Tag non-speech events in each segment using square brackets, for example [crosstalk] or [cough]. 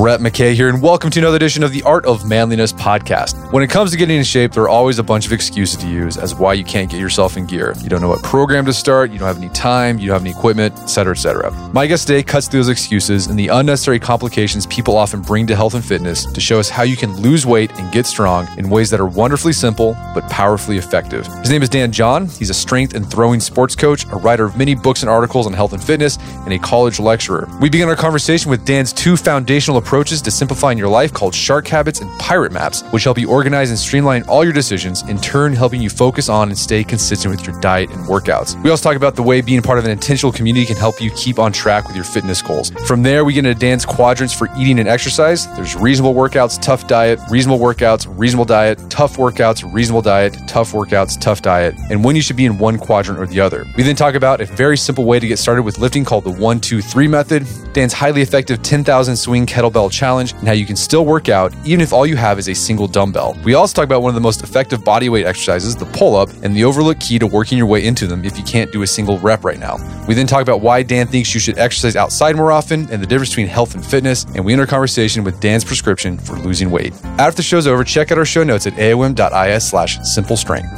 Brett McKay here, and welcome to another edition of the Art of Manliness podcast. When it comes to getting in shape, there are always a bunch of excuses to use as why you can't get yourself in gear. You don't know what program to start, you don't have any time, you don't have any equipment, etc., etc. My guest today cuts through those excuses and the unnecessary complications people often bring to health and fitness to show us how you can lose weight and get strong in ways that are wonderfully simple but powerfully effective. His name is Dan John. He's a strength and throwing sports coach, a writer of many books and articles on health and fitness, and a college lecturer. We begin our conversation with Dan's two foundational approaches to simplifying your life called Shark Habits and Pirate Maps, which help you organize and streamline all your decisions, in turn, helping you focus on and stay consistent with your diet and workouts. We also talk about the way being part of an intentional community can help you keep on track with your fitness goals. From there, we get into Dan's quadrants for eating and exercise. There's reasonable workouts, tough diet, reasonable workouts, reasonable diet, tough workouts, reasonable diet, tough workouts, tough diet, and when you should be in one quadrant or the other. We then talk about a very simple way to get started with lifting called the 1 2 3 method, Dan's highly effective 10,000 swing kettlebell challenge, and how you can still work out even if all you have is a single dumbbell. We also talk about one of the most effective bodyweight exercises, the pull up, and the overlooked key to working your way into them if you can't do a single rep right now. We then talk about why Dan thinks you should exercise outside more often and the difference between health and fitness, and we end our conversation with Dan's prescription for losing weight. After the show's over, check out our show notes at aom.is slash simple strength.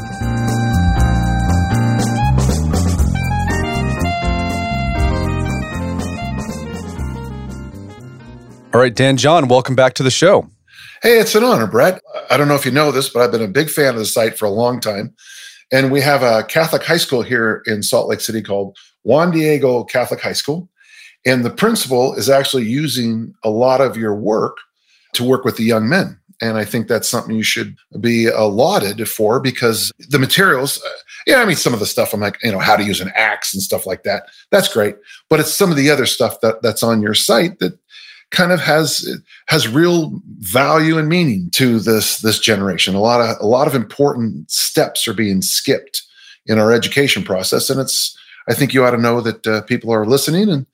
All right, Dan John, welcome back to the show. Hey, it's an honor, Brett. I don't know if you know this, but I've been a big fan of the site for a long time. And we have a Catholic high school here in Salt Lake City called Juan Diego Catholic High School. And the principal is actually using a lot of your work to work with the young men. And I think that's something you should be lauded for because the materials, uh, yeah, I mean, some of the stuff I'm like, you know, how to use an axe and stuff like that. That's great. But it's some of the other stuff that, that's on your site that kind of has has real value and meaning to this this generation. A lot of a lot of important steps are being skipped in our education process, and it's I think you ought to know that uh, people are listening and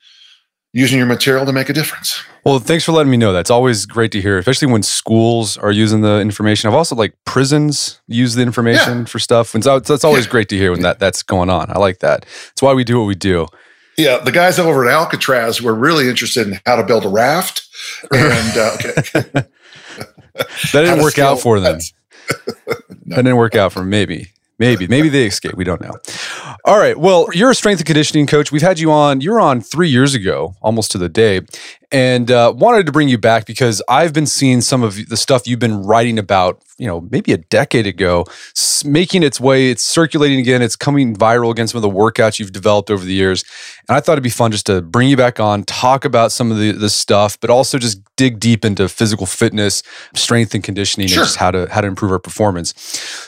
using your material to make a difference. Well, thanks for letting me know. That's always great to hear, especially when schools are using the information. I've also like prisons use the information yeah. for stuff, and so that's always yeah. great to hear when that that's going on. I like that. It's why we do what we do. Yeah, the guys over at Alcatraz were really interested in how to build a raft, [laughs] and uh, okay. [laughs] that didn't work out for them. [laughs] no. That didn't work out for them, maybe. Maybe, maybe they escaped. We don't know. All right. Well, you're a strength and conditioning coach. We've had you on. You were on three years ago, almost to the day, and uh, wanted to bring you back because I've been seeing some of the stuff you've been writing about. You know, maybe a decade ago, making its way. It's circulating again. It's coming viral again. Some of the workouts you've developed over the years, and I thought it'd be fun just to bring you back on, talk about some of the the stuff, but also just dig deep into physical fitness, strength and conditioning, sure. and just how to how to improve our performance.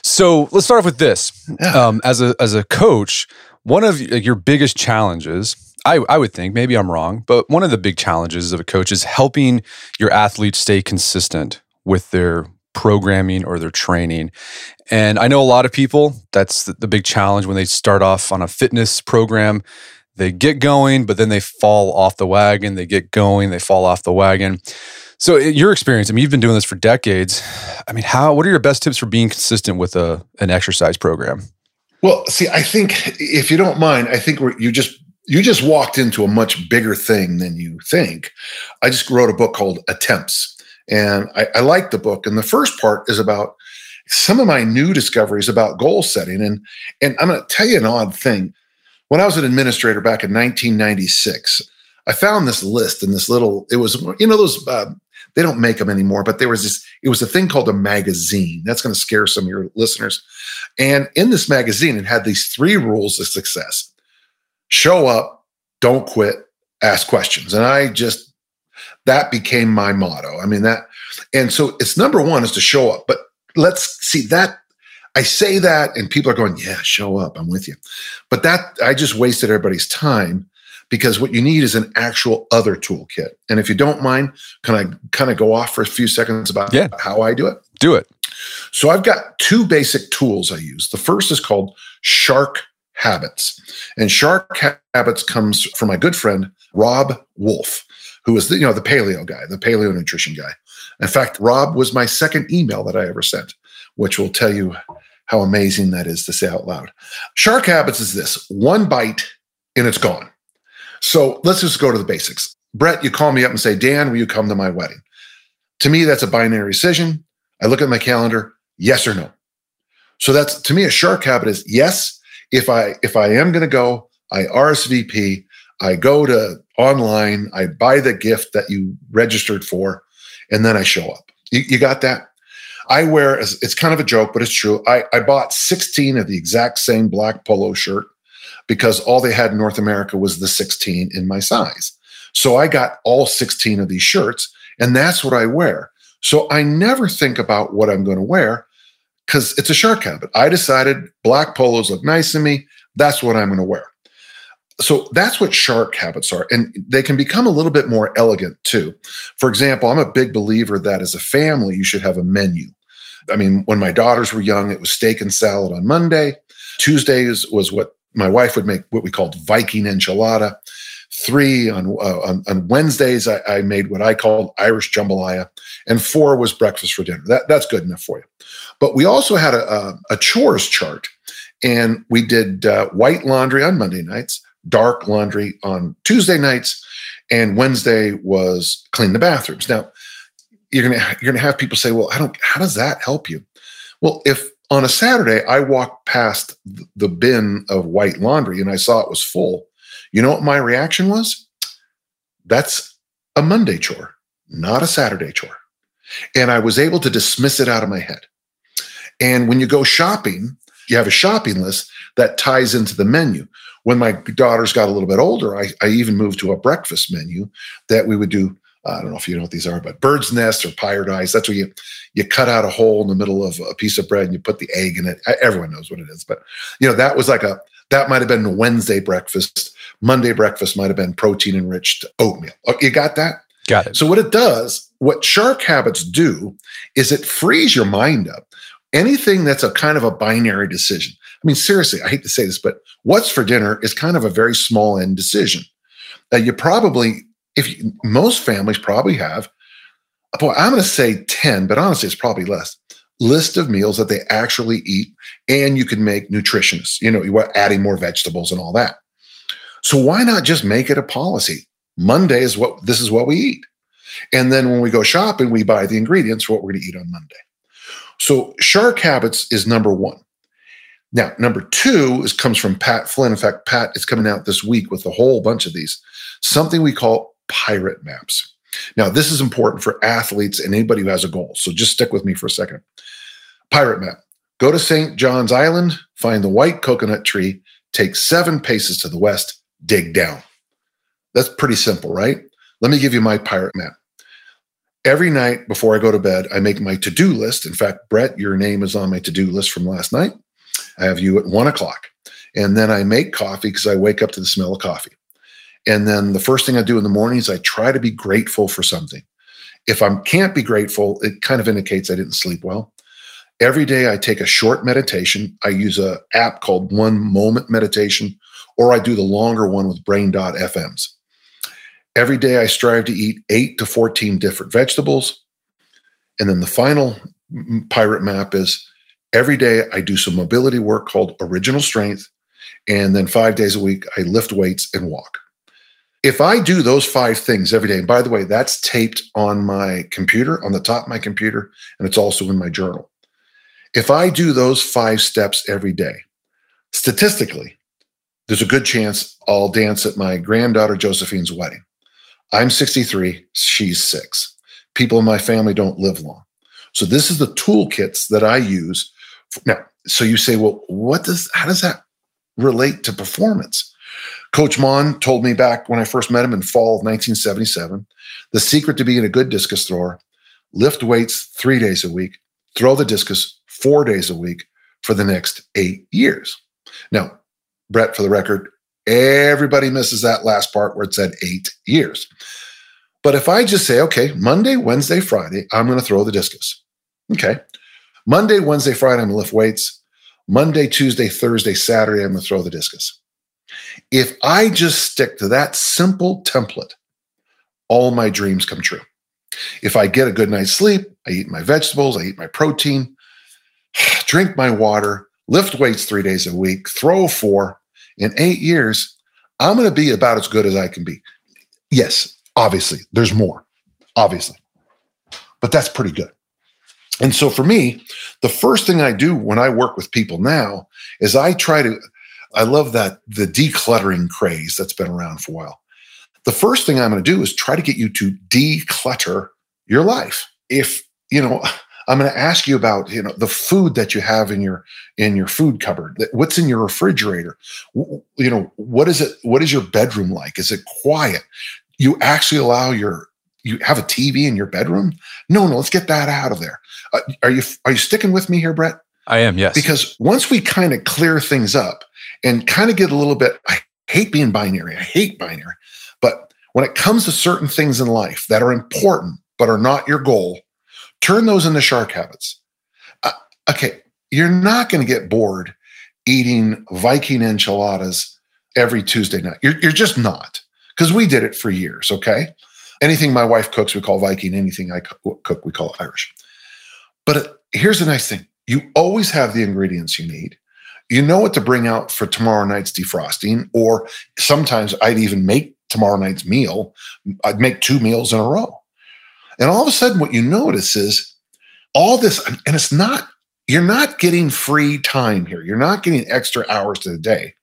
So let's start off with this. Yeah. Um, as a as a coach, one of your biggest challenges I, I would think, maybe I'm wrong, but one of the big challenges of a coach is helping your athletes stay consistent with their programming or their training. And I know a lot of people, that's the, the big challenge when they start off on a fitness program. They get going, but then they fall off the wagon. They get going, they fall off the wagon. So, eh, your experience, I mean, you've been doing this for decades. I mean, how, what are your best tips for being consistent with a, an exercise program? Well, see, I think if you don't mind, I think you just you just walked into a much bigger thing than you think. I just wrote a book called Attempts, and I, I like the book. And the first part is about some of my new discoveries about goal setting. And and I'm going to tell you an odd thing. When I was an administrator back in 1996, I found this list in this little. It was you know those. Uh, they don't make them anymore, but there was this. It was a thing called a magazine. That's going to scare some of your listeners. And in this magazine, it had these three rules of success show up, don't quit, ask questions. And I just, that became my motto. I mean, that, and so it's number one is to show up. But let's see that. I say that and people are going, yeah, show up. I'm with you. But that, I just wasted everybody's time because what you need is an actual other toolkit. And if you don't mind, can I kind of go off for a few seconds about yeah. how I do it? Do it. So I've got two basic tools I use. The first is called Shark habits. And shark habits comes from my good friend Robb Wolf, who is the, you know the paleo guy, the paleo nutrition guy. In fact, Robb was my second email that I ever sent, which will tell you how amazing that is to say out loud. Shark habits is this: one bite and it's gone. So let's just go to the basics. Brett, you call me up and say, Dan, will you come to my wedding? To me, that's a binary decision. I look at my calendar, yes or no. So that's to me a shark habit is yes. If I if I am going to go, I RSVP. I go to online. I buy the gift that you registered for, and then I show up. You, you got that? I wear it's kind of a joke, but it's true. I, I bought 16 of the exact same black polo shirt because all they had in North America was the 16 in my size. So I got all 16 of these shirts, and that's what I wear. So I never think about what I'm going to wear because it's a shark habit. I decided black polos look nice to me. That's what I'm going to wear. So that's what shark habits are. And they can become a little bit more elegant too. For example, I'm a big believer that as a family, you should have a menu. I mean, when my daughters were young, it was steak and salad on Monday. Tuesdays was what my wife would make, what we called Viking enchilada. Three on uh, on, on, Wednesdays, I, I, made what I called Irish jambalaya, and four was breakfast for dinner. That that's good enough for you. But we also had a, a, a chores chart, and we did uh, white laundry on Monday nights, dark laundry on Tuesday nights, and Wednesday was clean the bathrooms. Now, you're gonna you're gonna have people say, "Well, I don't. How does that help you?" Well, if on a Saturday I walked past the bin of white laundry and I saw it was full, you know what my reaction was? That's a Monday chore, not a Saturday chore, and I was able to dismiss it out of my head. And when you go shopping, you have a shopping list that ties into the menu. When my daughters got a little bit older, I, I even moved to a breakfast menu that we would do. Uh, I don't know if you know what these are, but bird's nest or paradise. That's where you you cut out a hole in the middle of a piece of bread and you put the egg in it. Everyone knows what it is, but you know that was like a that might have been Wednesday breakfast. Monday breakfast might have been protein enriched oatmeal. Oh, you got that? Got it. So what it does, what shark habits do, is it frees your mind up anything that's a kind of a binary decision. I mean, seriously, I hate to say this, but what's for dinner is kind of a very small end decision. You probably, if you, most families probably have, boy, I'm going to say 10, but honestly, it's probably less list of meals that they actually eat and you can make nutritionists, you know, you are adding more vegetables and all that. So why not just make it a policy? Monday is what this is what we eat. And then when we go shopping, we buy the ingredients for what we're going to eat on Monday. So shark habits is number one. Now, number two is comes from Pat Flynn. In fact, Pat is coming out this week with a whole bunch of these. Something we call pirate maps. Now, this is important for athletes and anybody who has a goal. So just stick with me for a second. Pirate map. Go to St. John's Island, find the white coconut tree, take seven paces to the west, dig down. That's pretty simple, right? Let me give you my pirate map. Every night before I go to bed, I make my to do list. In fact, Brett, your name is on my to do list from last night. I have you at one o'clock. And then I make coffee because I wake up to the smell of coffee. And then the first thing I do in the morning is I try to be grateful for something. If I can't be grateful, it kind of indicates I didn't sleep well. Every day I take a short meditation. I use an app called One Moment Meditation, or I do the longer one with Brain.fms. Every day I strive to eat eight to 14 different vegetables. And then the final pirate map is every day I do some mobility work called original strength. And then five days a week, I lift weights and walk. If I do those five things every day, and by the way, that's taped on my computer, on the top of my computer, and it's also in my journal. If I do those five steps every day, statistically, there's a good chance I'll dance at my granddaughter Josephine's wedding. I'm 63, she's six. People in my family don't live long. So this is the toolkits that I use. Now, so you say, well, what does how does that relate to performance? Coach Maughan told me back when I first met him in fall of 1977, the secret to being a good discus thrower, lift weights three days a week, throw the discus four days a week for the next eight years. Now, Brett, for the record, Everybody misses that last part where it said eight years. But if I just say, okay, Monday, Wednesday, Friday, I'm going to throw the discus. Okay. Monday, Wednesday, Friday, I'm going to lift weights. Monday, Tuesday, Thursday, Saturday, I'm going to throw the discus. If I just stick to that simple template, all my dreams come true. If I get a good night's sleep, I eat my vegetables, I eat my protein, [sighs] drink my water, lift weights three days a week, throw four, in eight years, I'm going to be about as good as I can be. Yes, obviously, there's more, obviously. but that's pretty good. And so for me, the first thing I do when I work with people now is I try to, I love that the decluttering craze that's been around for a while. The first thing I'm going to do is try to get you to declutter your life. If, you know, I'm going to ask you about, you know, the food that you have in your in your food cupboard. What's in your refrigerator? You know, what is it what is your bedroom like? Is it quiet? You actually allow your you have a TV in your bedroom? No, no, let's get that out of there. Uh, are you are you sticking with me here, Brett? I am, yes. Because once we kind of clear things up and kind of get a little bit, I hate being binary. I hate binary. But when it comes to certain things in life that are important but are not your goal, turn those into shark habits. Uh, okay, you're not going to get bored eating Viking enchiladas every Tuesday night. You're, you're just not because we did it for years. Okay. Anything my wife cooks, we call Viking. Anything I cook, we call Irish. But uh, here's the nice thing you always have the ingredients you need. You know what to bring out for tomorrow night's defrosting, or sometimes I'd even make tomorrow night's meal. I'd make two meals in a row. And all of a sudden, what you notice is all this, and it's not, you're not getting free time here. You're not getting extra hours to the day.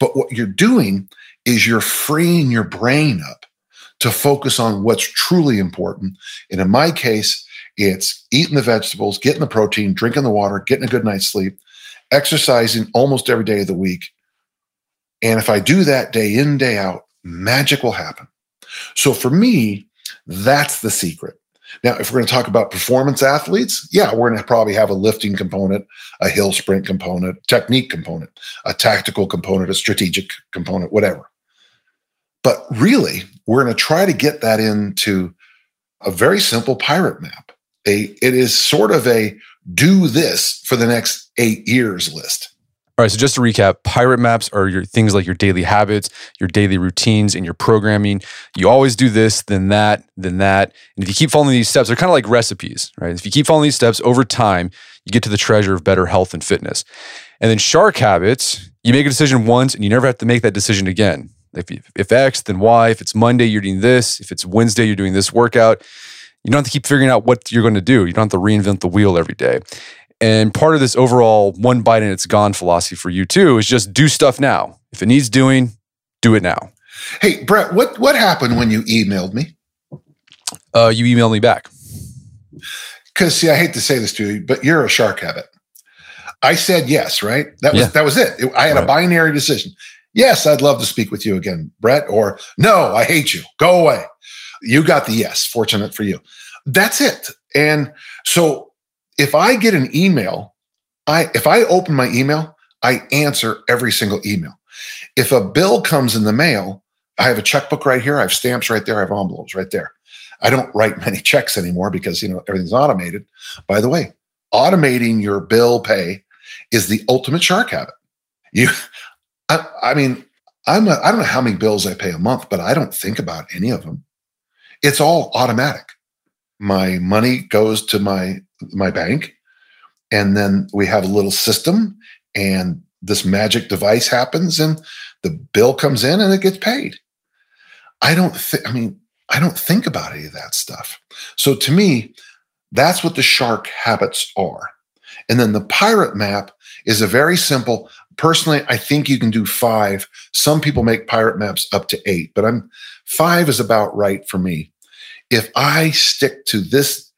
But what you're doing is you're freeing your brain up to focus on what's truly important. And in my case, it's eating the vegetables, getting the protein, drinking the water, getting a good night's sleep, exercising almost every day of the week. And if I do that day in, day out, magic will happen. So for me, that's the secret. Now, if we're going to talk about performance athletes, yeah, we're going to probably have a lifting component, a hill sprint component, technique component, a tactical component, a strategic component, whatever. But really, we're going to try to get that into a very simple pirate map. A, it is sort of a do this for the next eight years list. All right, so just to recap, pirate maps are your things like your daily habits, your daily routines, and your programming. You always do this, then that, then that. And if you keep following these steps, they're kind of like recipes, right? If you keep following these steps over time, you get to the treasure of better health and fitness. And then shark habits, you make a decision once and you never have to make that decision again. If, you, if X, then Y. If it's Monday, you're doing this. If it's Wednesday, you're doing this workout. You don't have to keep figuring out what you're going to do. You don't have to reinvent the wheel every day. And part of this overall one bite and it's gone philosophy for you too is just do stuff now. If it needs doing, do it now. Hey, Brett, what, what happened when you emailed me? Uh, you emailed me back. Because see, I hate to say this to you, but you're a shark habit. I said yes, right? That was yeah. that was it. I had right. a binary decision. Yes, I'd love to speak with you again, Brett, or no, I hate you. Go away. You got the yes. Fortunate for you. That's it. And so if I get an email, I if I open my email, I answer every single email. If a bill comes in the mail, I have a checkbook right here, I have stamps right there, I have envelopes right there. I don't write [laughs] many checks anymore because you know everything's automated. By the way, automating your bill pay is the ultimate shark habit. You I, I mean, I'm I don't know how many bills I pay a month, but I don't think about any of them. It's all automatic. My money goes to my my bank, and then we have a little system, and this magic device happens, and the bill comes in, and it gets paid. I don't think. I mean, I don't think about any of that stuff. So to me, that's what the shark habits are. And then the pirate map is a very simple. Personally, I think you can do five. Some people make pirate maps up to eight, but I'm five is about right for me if I stick to this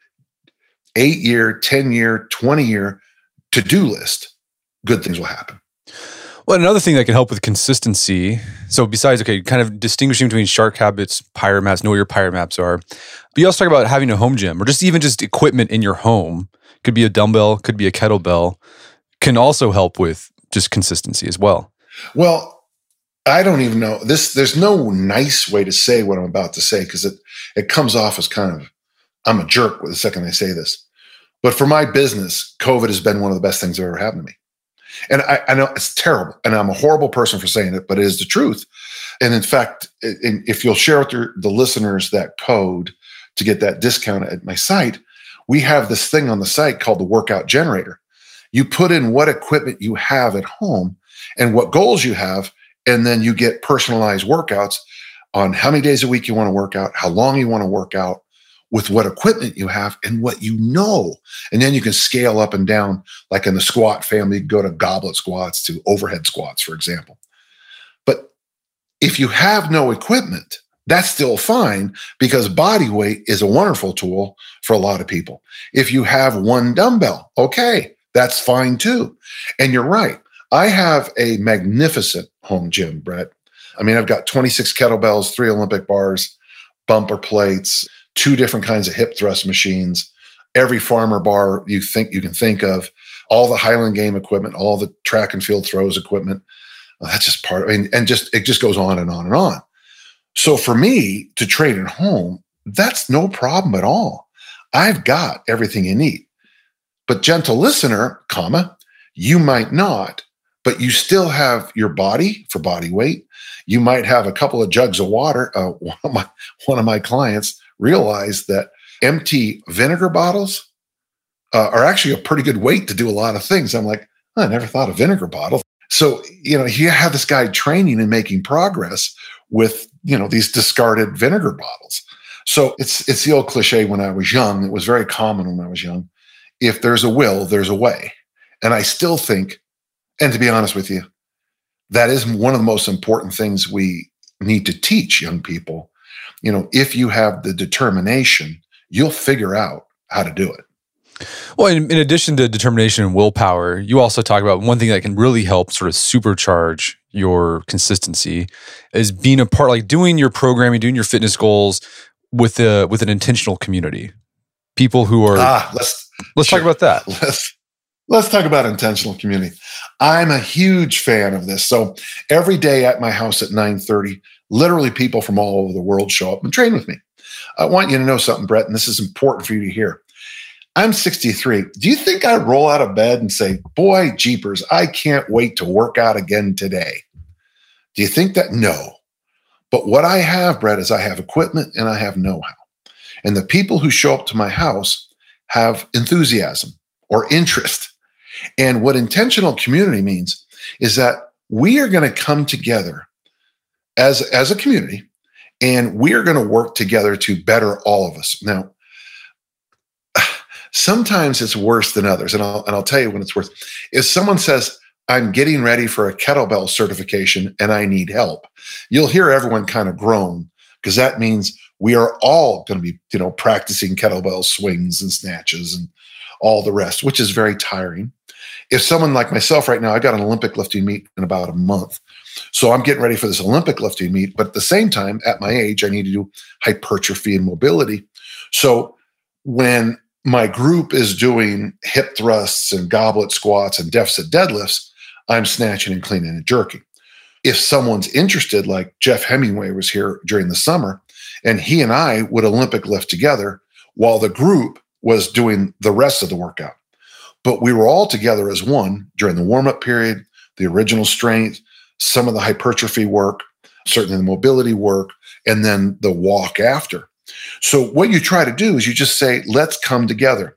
eight year, 10 year, 20 year to do list, good things will happen. Well, another thing that can help with consistency. So, besides, okay, kind of distinguishing between shark habits, pirate maps, know what your pirate maps are. But you also talk about having a home gym or just even just equipment in your home. Could be a dumbbell, could be a kettlebell, can also help with just consistency as well. Well, I don't even know this. There's no nice way to say what I'm about to say because it it comes off as kind of I'm a jerk with the second I say this. But for my business, COVID has been one of the best things that ever happened to me. And I, I know it's terrible, and I'm a horrible person for saying it, but it is the truth. And in fact, if you'll share with your, the listeners that code to get that discount at my site, we have this thing on the site called the workout generator. You put in what equipment you have at home and what goals you have, and then you get personalized workouts on how many days a week you want to work out, how long you want to work out, with what equipment you have and what you know. And then you can scale up and down, like in the squat family, go to goblet squats to overhead squats, for example. But if you have no equipment, that's still fine because body weight is a wonderful tool for a lot of people. If you have one dumbbell, okay, that's fine too. And you're right. I have a magnificent home gym, Brett. I mean, I've got 26 kettlebells, three Olympic bars, bumper plates, two different kinds of hip thrust machines, every farmer bar you think you can think of, all the Highland game equipment, all the track and field throws equipment. Well, that's just part. I mean, and just it just goes on and on and on. So for me to train at home, that's no problem at all. I've got everything you need. But gentle listener, comma, you might not, but you still have your body for body weight. You might have a couple of jugs of water. Uh, [laughs] one, of my, one of my clients realized that empty vinegar bottles uh, are actually a pretty good weight to do a lot of things. I'm like, I never thought of vinegar bottle. So, you know, you have this guy training and making progress with, you know, these discarded vinegar bottles. So it's it's the old cliche when I was young. It was very common when I was young. If there's a will, there's a way. And I still think, and to be honest with you, that is one of the most important things we need to teach young people. You know, if you have the determination, you'll figure out how to do it. Well, in, in, addition to determination and willpower, you also talk about one thing that can really help sort of supercharge your consistency is being a part, like doing your programming, doing your fitness goals with a with an intentional community, people who are. Ah, let's let's sure. talk about that. Let's let's talk about intentional community. I'm a huge fan of this. So every day at my house at 9:30, literally people from all over the world show up and train with me. I want you to know something, Brett, and this is important for you to hear. I'm 63. Do you think I roll out of bed and say, Boy, jeepers, I can't wait to work out again today? Do you think that? No. But what I have, Brett, is I have equipment and I have know how. And the people who show up to my house have enthusiasm or interest. And what intentional community means is that we are going to come together as, as a community and we are going to work together to better all of us. Now, [sighs] sometimes it's worse than others. And I'll, and I'll tell you when it's worse. If someone says, I'm getting ready for a kettlebell certification and I need help, you'll hear everyone kind of groan because that means we are all going to be, you know, practicing kettlebell swings and snatches and all the rest, which is very tiring. If someone like myself right now, I got an Olympic lifting meet in about a month. So I'm getting ready for this Olympic lifting meet, but at the same time, at my age, I need to do hypertrophy and mobility. So when my group is doing hip thrusts and goblet squats and deficit deadlifts, I'm snatching and cleaning and jerking. If someone's interested, like Jeff Hemingway was here during the summer, and he and I would Olympic lift together while the group was doing the rest of the workout. But we were all together as one during the warm up period, the original strength, some of the hypertrophy work, certainly the mobility work, and then the walk after. So what you try to do is you just say, let's come together.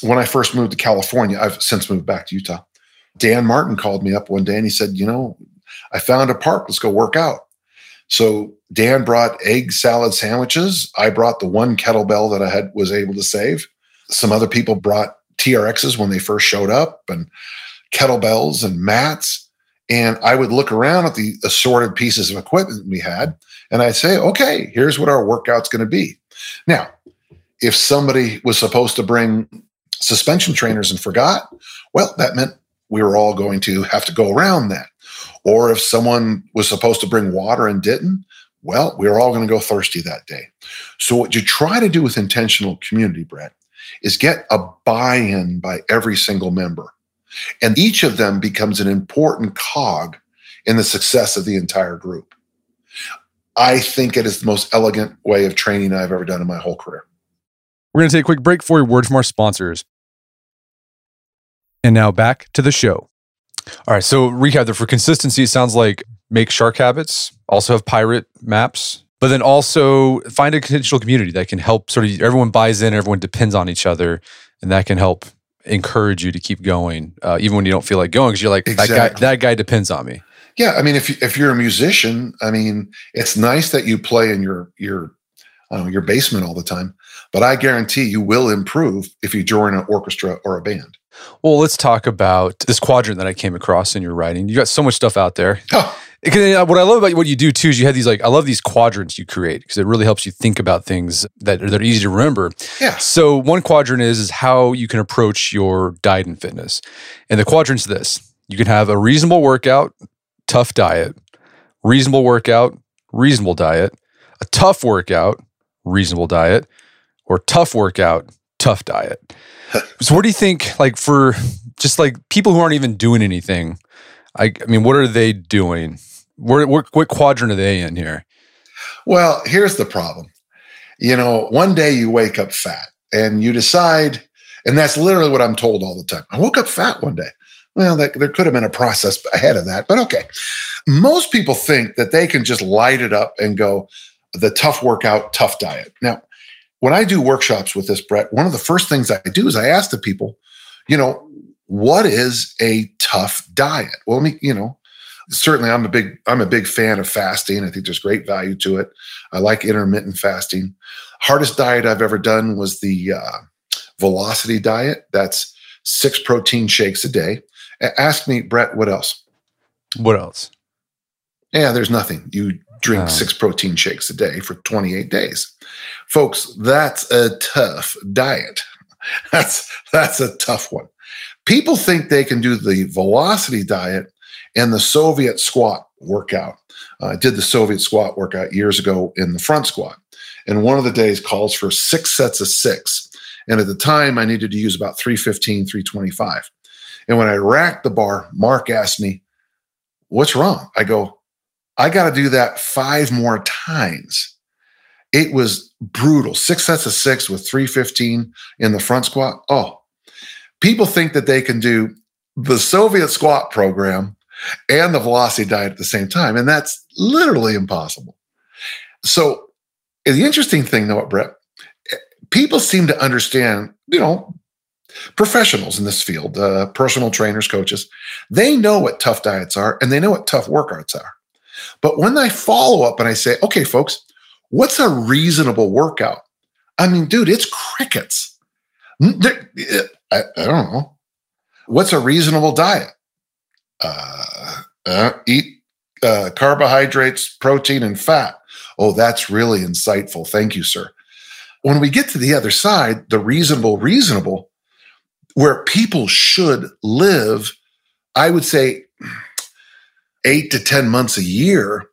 When I first moved to California, I've since moved back to Utah. Dan Martin called me up one day and he said, you know, I found a park. Let's go work out. So Dan brought egg salad sandwiches. I brought the one kettlebell that I had was able to save. Some other people brought TRXs when they first showed up and kettlebells and mats. And I would look around at the assorted pieces of equipment we had and I'd say, okay, here's what our workout's going to be. Now, if somebody was supposed to bring suspension trainers and forgot, well, that meant we were all going to have to go around that. Or if someone was supposed to bring water and didn't, well, we were all going to go thirsty that day. So, what you try to do with intentional community, Brett, is get a buy in by every single member. And each of them becomes an important cog in the success of the entire group. I think it is the most elegant way of training I've ever done in my whole career. We're going to take a quick break for a word from our sponsors. And now back to the show. All right. So, recap there for consistency, it sounds like make shark habits, also have pirate maps, but then also find a intentional community that can help sort of everyone buys in, everyone depends on each other, and that can help encourage you to keep going, uh, even when you don't feel like going because you're like, exactly. that, guy, that guy depends on me. Yeah, I mean, if if you're a musician, I mean, it's nice that you play in your your know, your basement all the time. But I guarantee you will improve if you join an orchestra or a band. Well, let's talk about this quadrant that I came across in your writing. You got so much stuff out there. Oh. What I love about what you do too is you have these like I love these quadrants you create because it really helps you think about things that are, that are easy to remember. Yeah. So one quadrant is is how you can approach your diet and fitness, and the quadrant's this: you can have a reasonable workout, tough diet, reasonable workout, reasonable diet, a tough workout, reasonable diet, or tough workout, tough diet. So what do you think like for just like people who aren't even doing anything? I, I mean, what are they doing? Where, what, what quadrant are they in here? Well, here's the problem. You know, one day you wake up fat and you decide, and that's literally what I'm told all the time. I woke up fat one day. Well, that, there could have been a process ahead of that, but okay. Most people think that they can just light it up and go the tough workout, tough diet. Now, when I do workshops with this, Brett, one of the first things I do is I ask the people, you know, what is a tough diet? Well, me, you know, certainly I'm a big I'm a big fan of fasting. I think there's great value to it. I like intermittent fasting. Hardest diet I've ever done was the uh, velocity diet. That's six protein shakes a day. Ask me, Brett, what else? What else? Yeah, there's nothing. You drink six protein shakes a day for 28 days. Folks, that's a tough diet. [laughs] That's that's a tough one. People think they can do the velocity diet and the Soviet squat workout. Uh, I did the Soviet squat workout years ago in the front squat. And one of the days calls for six sets of six. And at the time, I needed to use about 315, 325. And when I racked the bar, Mark asked me, What's wrong? I go, I got to do that five more times. It was brutal. Six sets of six with 315 in the front squat. Oh, people think that they can do the Soviet squat program and the velocity diet at the same time. And that's literally impossible. So the interesting thing though, Brett, people seem to understand, you know, professionals in this field, uh, personal trainers, coaches, they know what tough diets are and they know what tough workouts are. But when I follow up and I say, okay, folks, what's a reasonable workout? I mean, dude, it's crickets. I, I don't know. What's a reasonable diet? Uh, uh, eat uh, carbohydrates, protein, and fat. Oh, that's really insightful. Thank you, sir. When we get to the other side, the reasonable, reasonable, where people should live, I would say eight to 10 months a year,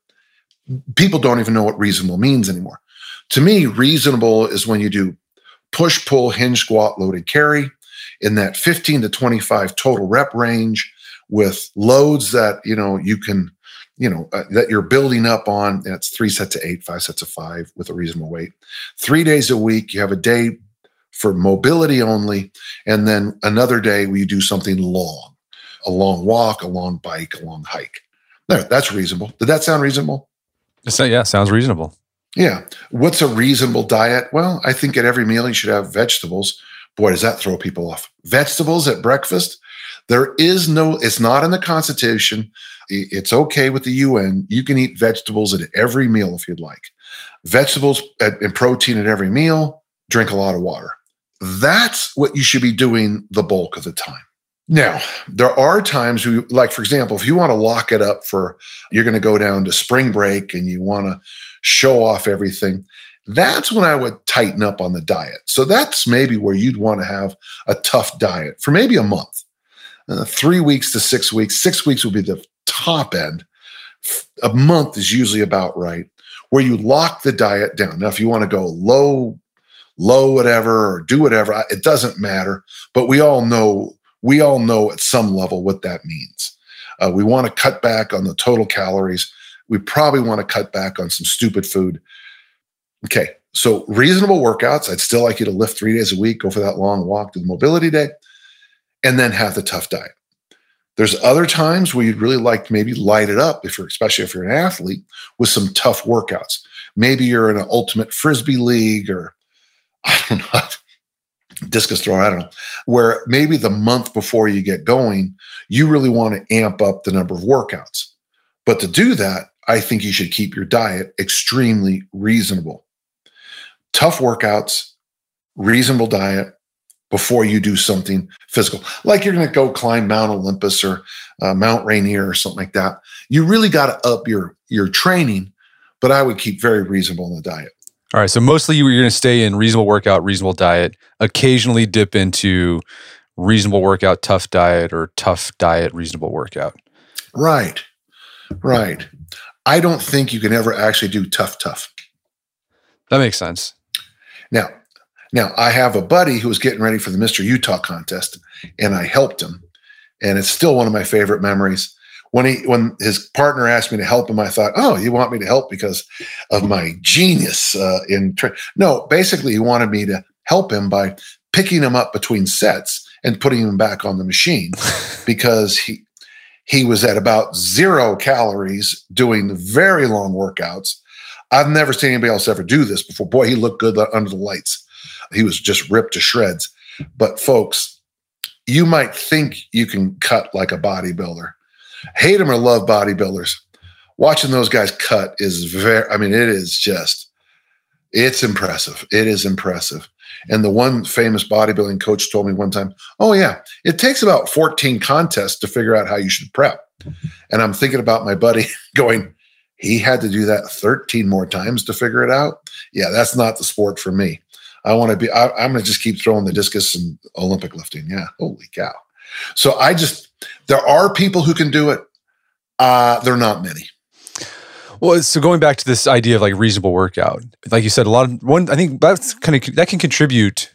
people don't even know what reasonable means anymore. To me, reasonable is when you do push, pull, hinge, squat, loaded carry in that 15 to 25 total rep range with loads that, you know, you can, you know, uh, that you're building up on. That's three sets of eight, five sets of five with a reasonable weight. Three days a week, you have a day for mobility only, and then another day where you do something long, a long walk, a long bike, a long hike. There, that's reasonable. Did that sound reasonable? So, yeah, sounds reasonable. Yeah. What's a reasonable diet? Well, I think at every meal you should have vegetables. Boy, does that throw people off. Vegetables at breakfast? There is no, it's not in the Constitution. It's okay with the UN. You can eat vegetables at every meal if you'd like. Vegetables and protein at every meal, drink a lot of water. That's what you should be doing the bulk of the time. Now, there are times we like, for example, if you want to lock it up for you're going to go down to spring break and you want to show off everything, that's when I would tighten up on the diet. So that's maybe where you'd want to have a tough diet for maybe a month, uh, three weeks to six weeks. Six weeks would be the top end. A month is usually about right, where you lock the diet down. Now, if you want to go low, low, whatever, or do whatever, it doesn't matter. But we all know we all know at some level what that means. Uh, we want to cut back on the total calories. We probably want to cut back on some stupid food. Okay, so reasonable workouts. I'd still like you to lift three days a week, go for that long walk to the mobility day, and then have the tough diet. There's other times where you'd really like to maybe light it up, if you're especially if you're an athlete, with some tough workouts. Maybe you're in an ultimate frisbee league, or [laughs] I don't know discus throw, I don't know, where maybe the month before you get going, you really want to amp up the number of workouts. But to do that, I think you should keep your diet extremely reasonable. tough workouts, reasonable diet before you do something physical, like you're going to go climb Mount Olympus or uh, Mount Rainier or something like that. You really got to up your your training, but I would keep very reasonable in the diet. All right. So mostly you're going to stay in reasonable workout, reasonable diet, occasionally dip into reasonable workout, tough diet, or tough diet, reasonable workout. Right. Right. I don't think you can ever actually do tough, tough. That makes sense. Now, now I have a buddy who was getting ready for the Mr. Utah contest, and I helped him. And it's still one of my favorite memories when he when his partner asked me to help him, I thought, oh, you want me to help because of my genius uh, in tra-. no. Basically, he wanted me to help him by picking him up between sets and putting him back on the machine [laughs] because he he was at about zero calories doing very long workouts. I've never seen anybody else ever do this before. Boy, he looked good under the lights. He was just ripped to shreds. But folks, you might think you can cut like a bodybuilder hate them or love bodybuilders. Watching those guys cut is very, I mean, it is just, it's impressive. It is impressive. And the one famous bodybuilding coach told me one time, Oh, yeah, it takes about 14 contests to figure out how you should prep. And I'm thinking about my buddy [laughs] going, He had to do that 13 more times to figure it out. Yeah, that's not the sport for me. I want to be, I, am going to just keep throwing the discus and Olympic lifting. Yeah, holy cow. So I just, there are people who can do it. Uh, there are not many. Well, so going back to this idea of like reasonable workout, like you said, a lot of one, I think that's kind of that can contribute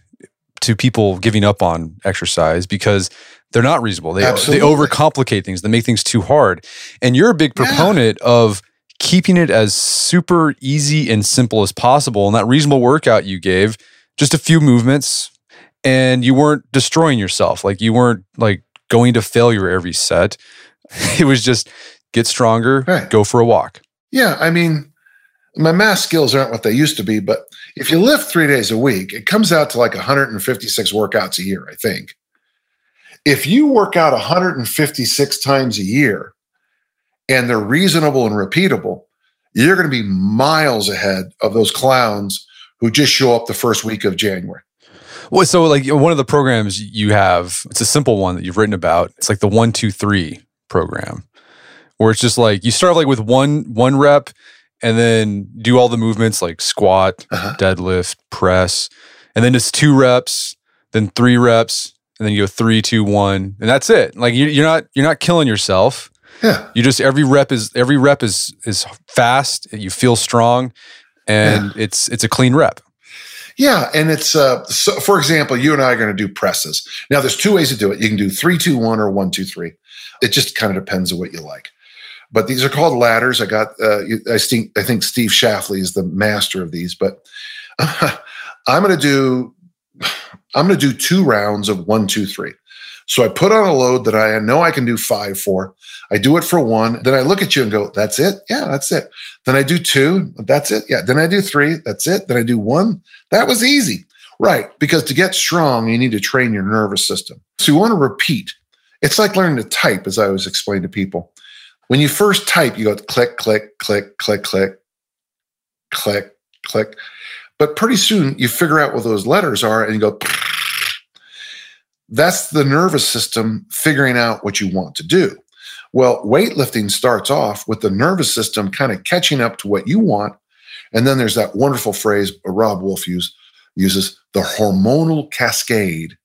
to people giving up on exercise because they're not reasonable. They Absolutely. they overcomplicate things. They make things too hard. And you're a big proponent yeah. of keeping it as super easy and simple as possible. And that reasonable workout you gave, just a few movements, and you weren't destroying yourself. Like you weren't like going to failure every set. [laughs] It was just get stronger, right. go for a walk. Yeah, I mean, my math skills aren't what they used to be, but if you lift three days a week, it comes out to like 156 workouts a year, I think. If you work out 156 times a year and they're reasonable and repeatable, you're going to be miles ahead of those clowns who just show up the first week of January. Well, so like one of the programs you have, it's a simple one that you've written about. It's like the one, two, three program, where it's just like you start like with one one rep, and then do all the movements like squat, uh-huh. deadlift, press, and then it's two reps, then three reps, and then you go three, two, one, and that's it. Like you, you're not you're not killing yourself. Yeah. You just every rep is every rep is is fast. You feel strong, and yeah. it's it's a clean rep. Yeah, and it's uh, so for example, you and I are going to do presses. Now, there's two ways to do it. You can do three, two, one, or one, two, three. It just kind of depends on what you like. But these are called ladders. I got. Uh, I think I think Steve Shafley is the master of these. But uh, [laughs] I'm going to do. I'm going to do two rounds of one, two, three. So I put on a load that I know I can do five for. I do it for one. Then I look at you and go, that's it? Yeah, that's it. Then I do two. That's it. Yeah. Then I do three. That's it. Then I do one. That was easy. Right. Because to get strong, you need to train your nervous system. So you want to repeat. It's like learning to type, as I always explain to people. When you first type, you go click, click, click, click, click, click, click. But pretty soon you figure out what those letters are and you go, that's the nervous system figuring out what you want to do. Well, weightlifting starts off with the nervous system kind of catching up to what you want. And then there's that wonderful phrase uh, Robb Wolf use, uses the hormonal cascade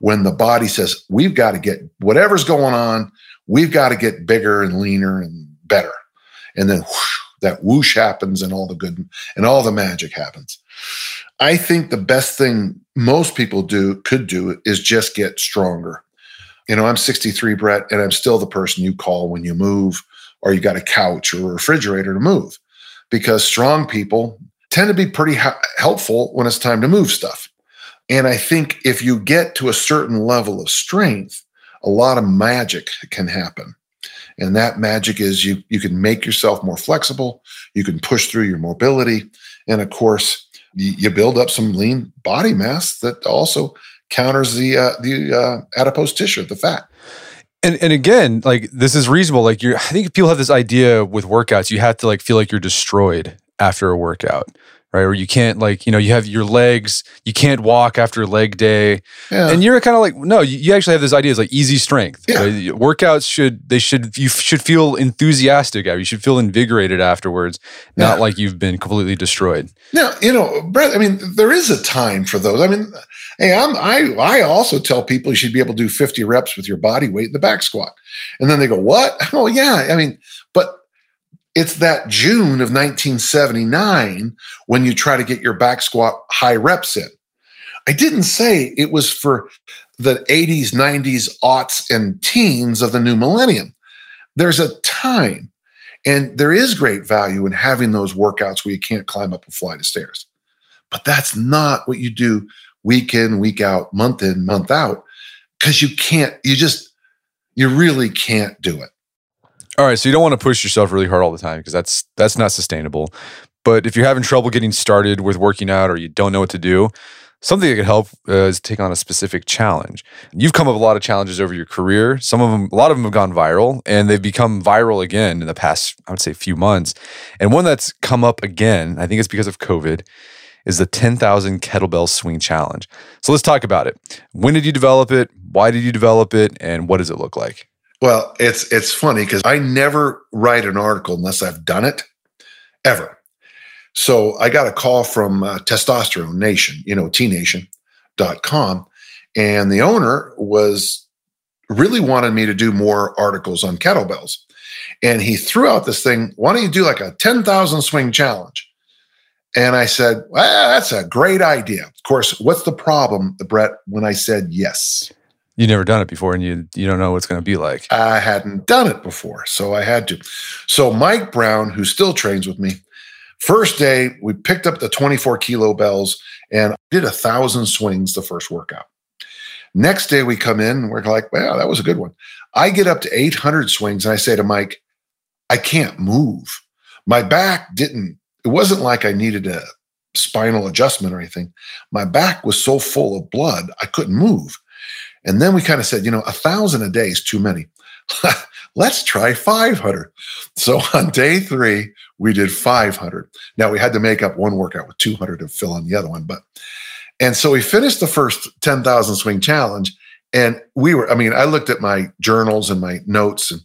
when the body says, We've got to get whatever's going on, we've got to get bigger and leaner and better. And then whoosh, that whoosh happens and all the good and all the magic happens. I think the best thing most people do could do is just get stronger. You know, I'm 63, Brett, and I'm still the person you call when you move or you got a couch or a refrigerator to move because strong people tend to be pretty ha- helpful when it's time to move stuff. And I think if you get to a certain level of strength, a lot of magic can happen. And that magic is you you can make yourself more flexible, you can push through your mobility, and of course, you build up some lean body mass that also counters the uh, the uh, adipose tissue, the fat. And and again, like this is reasonable. Like you, I think people have this idea with workouts, you have to like feel like you're destroyed after a workout, right? Or you can't like, you know, you have your legs, you can't walk after leg day. Yeah. And you're kind of like, no, you, you actually have this idea is like easy strength. Yeah. right? Workouts should, they should, you should feel enthusiastic. You should feel invigorated afterwards, not Yeah. like you've been completely destroyed. Now, you know, Brett, I mean, there is a time for those. I mean, hey, I'm I I also tell people you should be able to do 50 reps with your body weight in the back squat. And then they go, What? [laughs] Oh, yeah. I mean, but it's that June of 1979 when you try to get your back squat high reps in. I didn't say it was for the 80s, 90s, aughts, and teens of the new millennium. There's a time and there is great value in having those workouts where you can't climb up a flight of stairs. But that's not what you do week in, week out, month in, month out, because you can't, you just, you really can't do it. All right, so you don't want to push yourself really hard all the time because that's that's not sustainable. But if you're having trouble getting started with working out or you don't know what to do, something that could help uh, is take on a specific challenge. You've come up with a lot of challenges over your career. Some of them, a lot of them have gone viral, and they've become viral again in the past, I would say, few months. And one that's come up again, I think it's because of COVID, is the 10,000 kettlebell swing challenge. So let's talk about it. When did you develop it? Why did you develop it? And what does it look like? Well, it's it's funny because I never write an article unless I've done it, ever. So I got a call from uh, Testosterone Nation, you know, tnation.com, and the owner was really wanted me to do more articles on kettlebells. And he threw out this thing, why don't you do like a 10,000 swing challenge? And I said, well, that's a great idea. Of course, what's the problem, Brett, when I said yes? You've never done it before and you, you don't know what it's going to be like. I hadn't done it before, so I had to. So Mike Brown, who still trains with me, first day we picked up the 24 kilo bells and did a thousand swings the first workout. Next day we come in and we're like, well, that was a good one. I get up to 800 swings and I say to Mike, I can't move. My back didn't, it wasn't like I needed a spinal adjustment or anything. My back was so full of blood, I couldn't move. And then we kind of said, you know, a thousand a day is too many. [laughs] Let's try 500. So on day three, we did 500. Now we had to make up one workout with 200 to fill in the other one. But, and so we finished the first 10,000 swing challenge. And we were, I mean, I looked at my journals and my notes and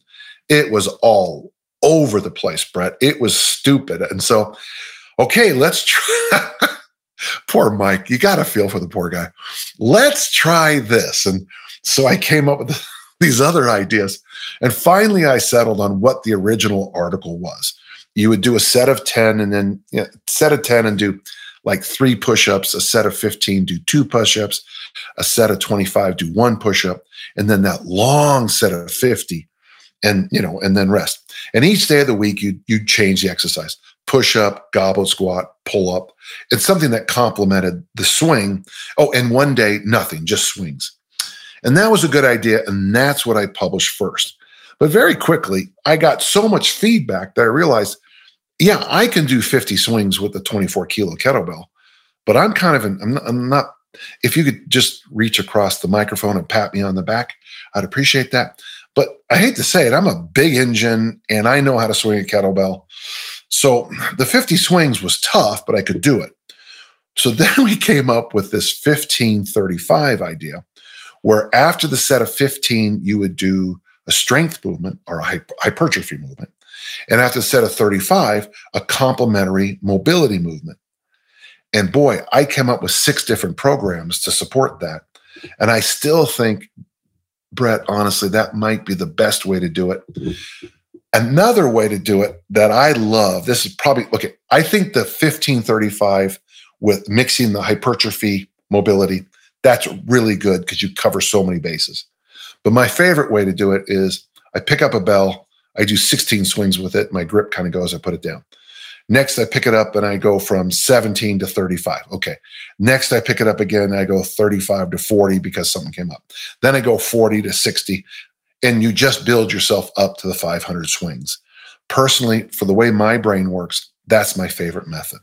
it was all over the place, Brett. It was stupid. And so, okay, let's try. [laughs] poor Mike, you got to feel for the poor guy. Let's try this. And so I came up with [laughs] these other ideas. And finally, I settled on what the original article was. You would do a set of 10 and then you know, set of 10 and do like three push ups, a set of 15, do two push ups, a set of 25, do one push up, and then that long set of 50 and you know and then rest and each day of the week you you change the exercise push up goblet squat pull up. It's something that complemented the swing. Oh and one day nothing just swings. And that was a good idea and that's what i published first. But very quickly i got so much feedback that i realized yeah i can do 50 swings with the 24 kilo kettlebell but i'm kind of an, I'm not, I'm not if you could just reach across the microphone and pat me on the back i'd appreciate that. But I hate to say it, I'm a big engine and I know how to swing a kettlebell. So the 50 swings was tough, but I could do it. So [laughs] then we came up with this 1535 idea, where after the set of 15, you would do a strength movement or a hypertrophy movement. And after the set of 35, a complementary mobility movement. And boy, I came up with six different programs to support that. And I still think Brett, honestly, that might be the best way to do it. Another way to do it that I love, this is probably, okay, I think the 1535 with mixing the hypertrophy mobility, that's really good because you cover so many bases. But my favorite way to do it is I pick up a bell, I do 16 swings with it, my grip kind of goes, I put it down. Next, I pick it up and I go from 17 to 35. Okay. Next, I pick it up again. I go 35 to 40 because something came up. Then I go 40 to 60. And you just build yourself up to the 500 swings. Personally, for the way my brain works, that's my favorite method.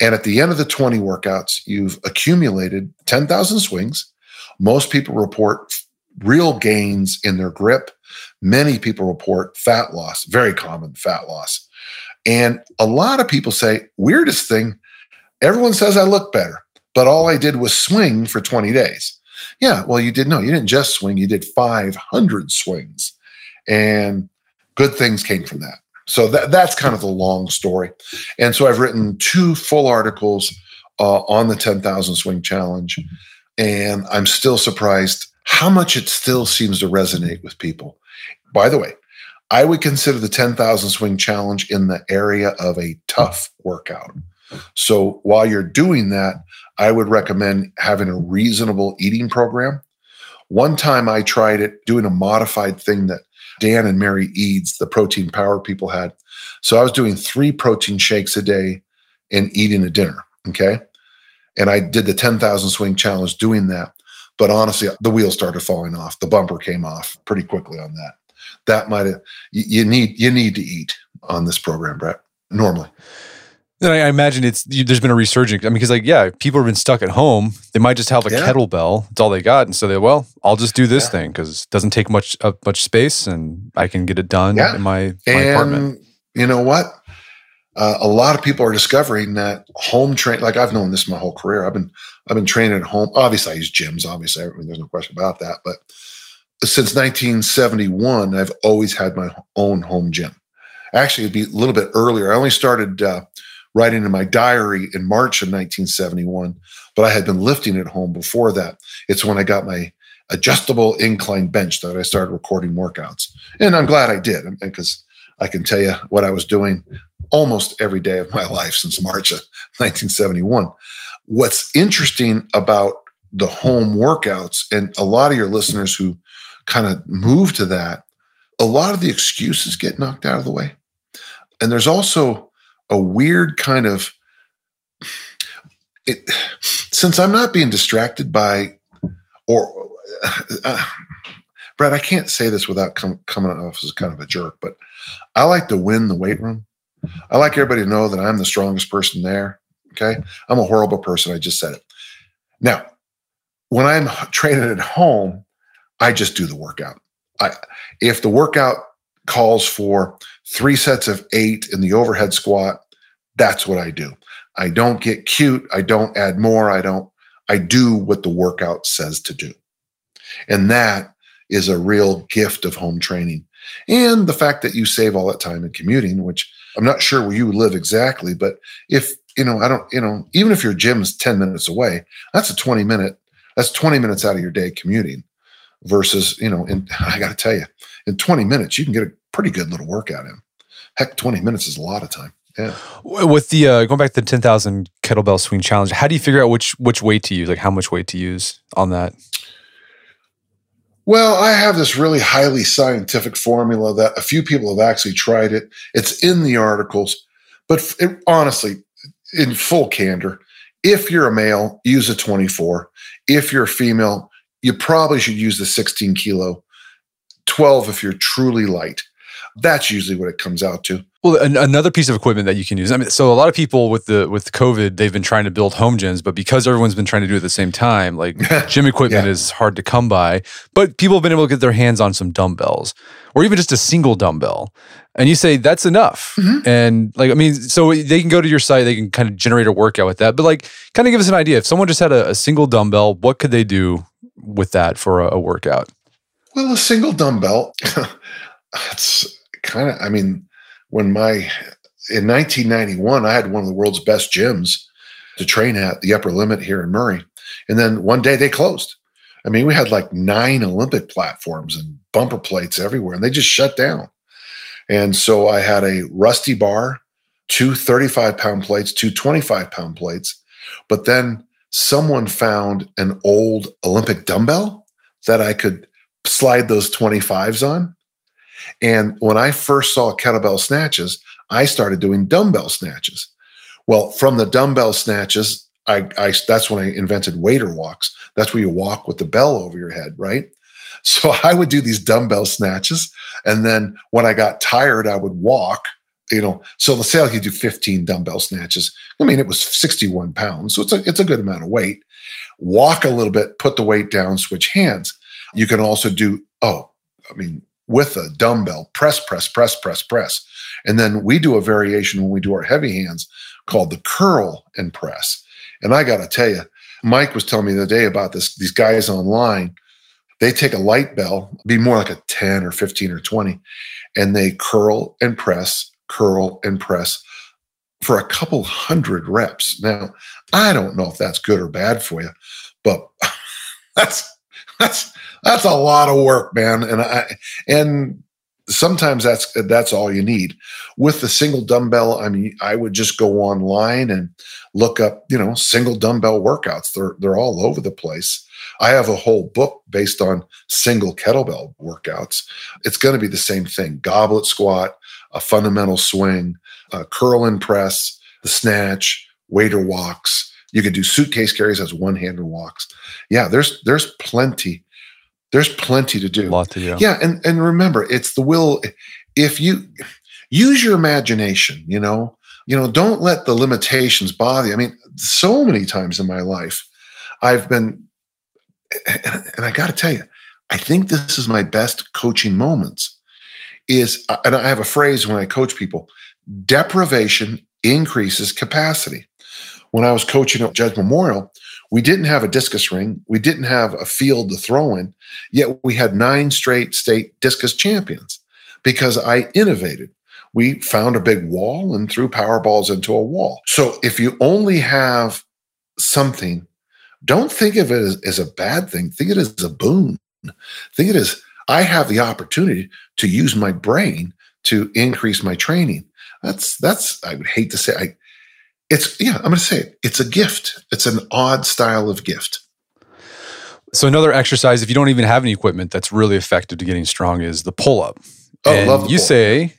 And at the end of the 20 workouts, you've accumulated 10,000 swings. Most people report real gains in their grip. Many people report fat loss, very common fat loss. And a lot of people say, weirdest thing, Everyone says I look better, but all I did was swing for 20 days. Yeah, well, you did no, you didn't just swing, you did 500 swings. And good things came from that. So that, that's kind of the long story. And so I've written two full articles uh, on the 10,000 swing challenge. And I'm still surprised how much it still seems to resonate with people. By the way, I would consider the 10,000 swing challenge in the area of a tough workout. So while you're doing that, I would recommend having a reasonable eating program. One time I tried it doing a modified thing that Dan and Mary Eades, the protein power people, had. So I was doing three protein shakes a day and eating a dinner. Okay. And I did the 10,000 swing challenge doing that. But honestly, the wheel started falling off. The bumper came off pretty quickly on that. That might have, you need, you need to eat on this program, Brett, normally. Then I imagine it's there's been a resurgence. I mean, because like yeah, people have been stuck at home. They might just have a yeah. kettlebell. It's all they got, and so they well, I'll just do this yeah. thing because it doesn't take much uh, much space, and I can get it done yeah. in my, my and apartment. You know what? Uh, a lot of people are discovering that home train. Like I've known this my whole career. I've been I've been training at home. Obviously, I use gyms. Obviously, I mean, there's no question about that. But since 1971, I've always had my own home gym. Actually, it'd be a little bit earlier. I only started. Uh, writing in my diary in March of 1971, but I had been lifting at home before that. It's when I got my adjustable incline bench that I started recording workouts. And I'm glad I did because I can tell you what I was doing almost every day of my [laughs] life since March of 1971. What's interesting about the home workouts, and a lot of your listeners who kind of move to that, a lot of the excuses get knocked out of the way. And there's also a weird kind of it, since I'm not being distracted by or uh, Brad, I can't say this without com- coming off as kind of a jerk, but I like to win the weight room. I like everybody to know that I'm the strongest person there. Okay. I'm a horrible person. I just said it. Now, when I'm training at home, I just do the workout. I if the workout calls for three sets of eight in the overhead squat. That's what I do. I don't get cute. I don't add more. I don't, I do what the workout says to do. And that is a real gift of home training. And the fact that you save all that time in commuting, which I'm not sure where you live exactly, but if, you know, I don't, you know, even if your gym is 10 minutes away, that's a 20 minute, that's 20 minutes out of your day commuting versus, you know, and [laughs] I got to tell you, in 20 minutes, you can get a pretty good little workout in. Heck, 20 minutes is a lot of time. Yeah. With the uh, going back to the 10,000 kettlebell swing challenge, how do you figure out which which weight to use? Like how much weight to use on that? Well, I have this really highly scientific formula that a few people have actually tried it. It's in the articles, but it, honestly, in full candor, if you're a male, use a 24. If you're a female, you probably should use the 16 kilo, 12 if you're truly light. That's usually what it comes out to. Well, an, another piece of equipment that you can use. I mean, so a lot of people with the with COVID, they've been trying to build home gyms, but because everyone's been trying to do it at the same time, like [laughs] gym equipment yeah. is hard to come by. But people have been able to get their hands on some dumbbells, or even just a single dumbbell. And you say that's enough. Mm-hmm. And like, I mean, so they can go to your site, they can kind of generate a workout with that. But like, kind of give us an idea. If someone just had a, a single dumbbell, what could they do with that for a, a workout? Well, a single dumbbell, [laughs] it's kind of, I mean, when my, in 1991, I had one of the world's best gyms to train at, the upper limit here in Murray. And then one day they closed. I mean, we had like nine Olympic platforms and bumper plates everywhere, and they just shut down. And so I had a rusty bar, two 35 pound plates, two 25 pound plates. But then someone found an old Olympic dumbbell that I could slide those 25s on. And when I first saw kettlebell snatches, I started doing dumbbell snatches. Well, from the dumbbell snatches, I, I that's when I invented waiter walks. That's where you walk with the bell over your head, right? [laughs] So I would do these dumbbell snatches, and then when I got tired, I would walk. You know, so let's say I could do 15 dumbbell snatches. I mean, it was 61 pounds, so it's a it's a good amount of weight. Walk a little bit, put the weight down, switch hands. You can also do. Oh, I mean, with a dumbbell, press, press, press, press, press. And then we do a variation when we do our heavy hands called the curl and press. And I got to tell you, Mike was telling me the other day about this. These guys online, they take a light bell, be more like a 10 or 15 or 20, and they curl and press, curl and press for a couple hundred reps. Now, I don't know if that's good or bad for you, but [laughs] that's that's that's a lot of work, man. And I and sometimes that's that's all you need. With the single dumbbell, I mean, I would just go online and look up, you know, single dumbbell workouts. They're they're all over the place. I have a whole book based on single kettlebell workouts. It's going to be the same thing: goblet squat, a fundamental swing, a curl and press, the snatch, waiter walks. You could do suitcase carries as one-handed walks. Yeah, there's there's plenty there's plenty to do. A lot to do. Yeah, and and remember, it's the will. If you use your imagination, you know, you know, don't let the limitations bother you. I mean, so many times in my life, I've been, and I got to tell you, I think this is my best coaching moments. Is and I have a phrase when I coach people: deprivation increases capacity. When I was coaching at Judge Memorial, we didn't have a discus ring. We didn't have a field to throw in, yet we had nine straight state discus champions because I innovated. We found a big wall and threw power balls into a wall. So if you only have something, don't think of it as, as a bad thing. Think it as a boon. Think it as I have the opportunity to use my brain to increase my training. That's that's I would hate to say I it's yeah i'm going to say it. It's a gift. It's an odd style of gift. So another exercise if you don't even have any equipment that's really effective to getting strong is the pull-up. Oh and love you say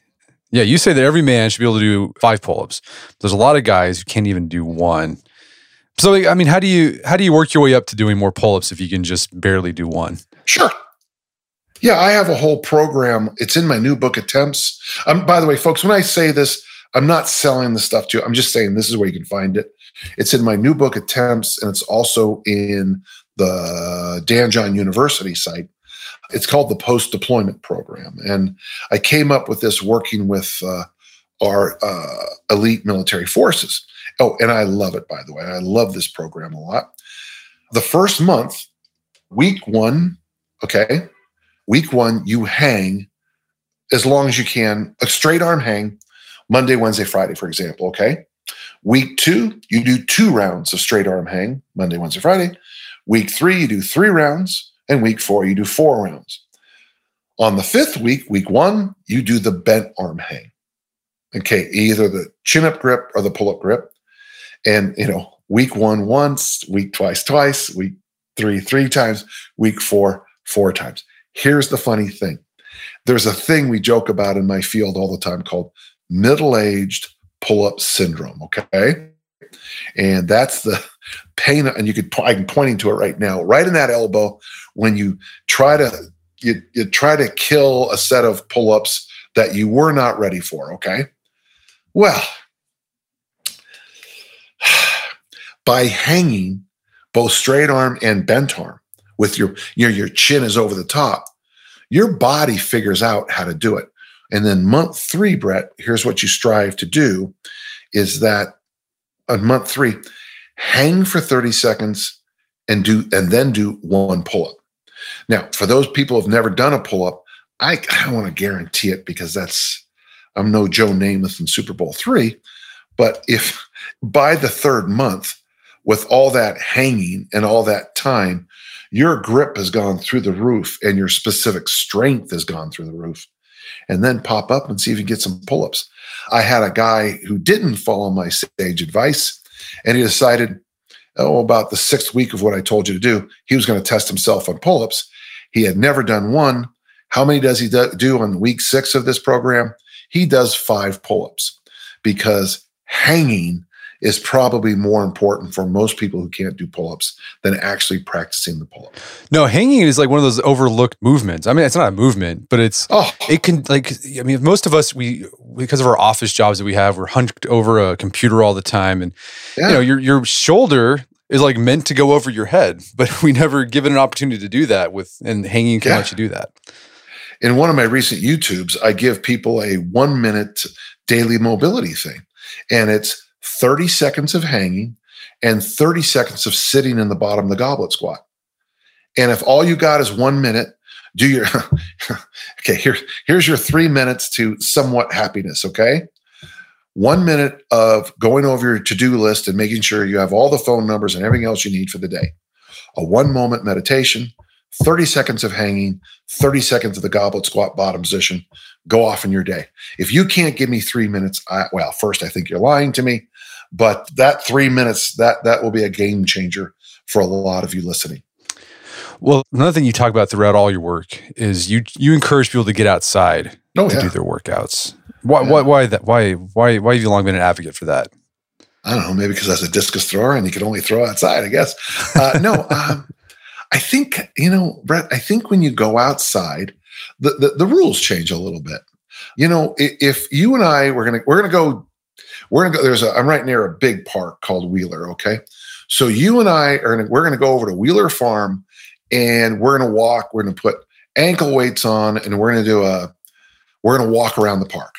yeah you say that every man should be able to do five pull-ups. There's a lot of guys who can't even do one. So i mean how do you how do you work your way up to doing more pull-ups if you can just barely do one? Sure. Yeah i have a whole program. It's in my new book attempts. Um, by the way folks when i say this I'm not selling the stuff to you. I'm just saying this is where you can find it. It's in my new book, Attempts, and it's also in the Dan John University site. It's called the Post Deployment Program. And I came up with this working with uh, our uh, elite military forces. Oh, and I love it, by the way. I love this program a lot. The first month, week one, okay, week one, you hang as long as you can, a straight arm hang Monday, Wednesday, Friday, for example. Okay. Week two, you do two rounds of straight arm hang, Monday, Wednesday, Friday. Week three, you do three rounds. And week four, you do four rounds. On the fifth week, week one, you do the bent arm hang. Okay. Either the chin up grip or the pull up grip. And, you know, week one, once, week twice, twice, week three, three times, week four, four times. Here's the funny thing there's a thing we joke about in my field all the time called middle aged pull up syndrome. Okay. And that's the pain. And you could, I'm pointing to it right now, right in that elbow when you try to, you, you try to kill a set of pull ups that you were not ready for. Okay. Well, [sighs] by hanging both straight arm and bent arm with your, your, your chin is over the top, your body figures out how to do it. And then month three, Brett, here's what you strive to do is that on month three, hang for 30 seconds and do and then do one pull-up. Now, for those people who've never done a pull-up, I, I want to guarantee it because that's I'm no Joe Namath in Super Bowl three. But if by the third month, with all that hanging and all that time, your grip has gone through the roof and your specific strength has gone through the roof and then pop up and see if you get some pull ups. I had a guy who didn't follow my sage advice and he decided, oh, about the sixth week of what I told you to do, he was going to test himself on pull ups. He had never done one. How many does he do on week six of this program? He does five pull ups because hanging is probably more important for most people who can't do pull-ups than actually practicing the pull-up. No, hanging is like one of those overlooked movements. I mean, it's not a movement, but it's oh. it can like I mean, most of us we because of our office jobs that we have, we're hunched over a computer all the time and yeah. you know, your your shoulder is like meant to go over your head, [laughs] but we never given an opportunity to do that with and hanging can yeah. let you do that. in one of my recent YouTubes, I give people a one minute daily mobility thing, and it's 30 seconds of hanging and 30 seconds of sitting in the bottom of the goblet squat. And if all you got is one minute, do your [laughs] okay, here, here's your three minutes to somewhat happiness. Okay. One minute of going over your to-do list and making sure you have all the phone numbers and everything else you need for the day. A one moment meditation, 30 seconds of hanging, 30 seconds of the goblet squat bottom position, go off in your day. If you can't give me three minutes, I, well, first, I think you're lying to me, but that three minutes, that, that will be a game changer for a lot of you listening. Well, another thing you talk about throughout all your work is you you encourage people to get outside oh, to yeah. do their workouts. Why, yeah. why, why that? Why, why, why have you long been an advocate for that? I don't know. Maybe because I was a discus thrower and you could only throw outside. I guess. Uh, no, [laughs] um, I think you know, Brett. I think when you go outside, the, the, the rules change a little bit. You know, if you and I we're gonna we're gonna go, we're gonna go. There's a I'm right near a big park called Wheeler. Okay, so you and I are gonna, we're gonna go over to Wheeler Farm, and we're gonna walk. We're gonna put ankle weights on, and we're gonna do a we're gonna walk around the park.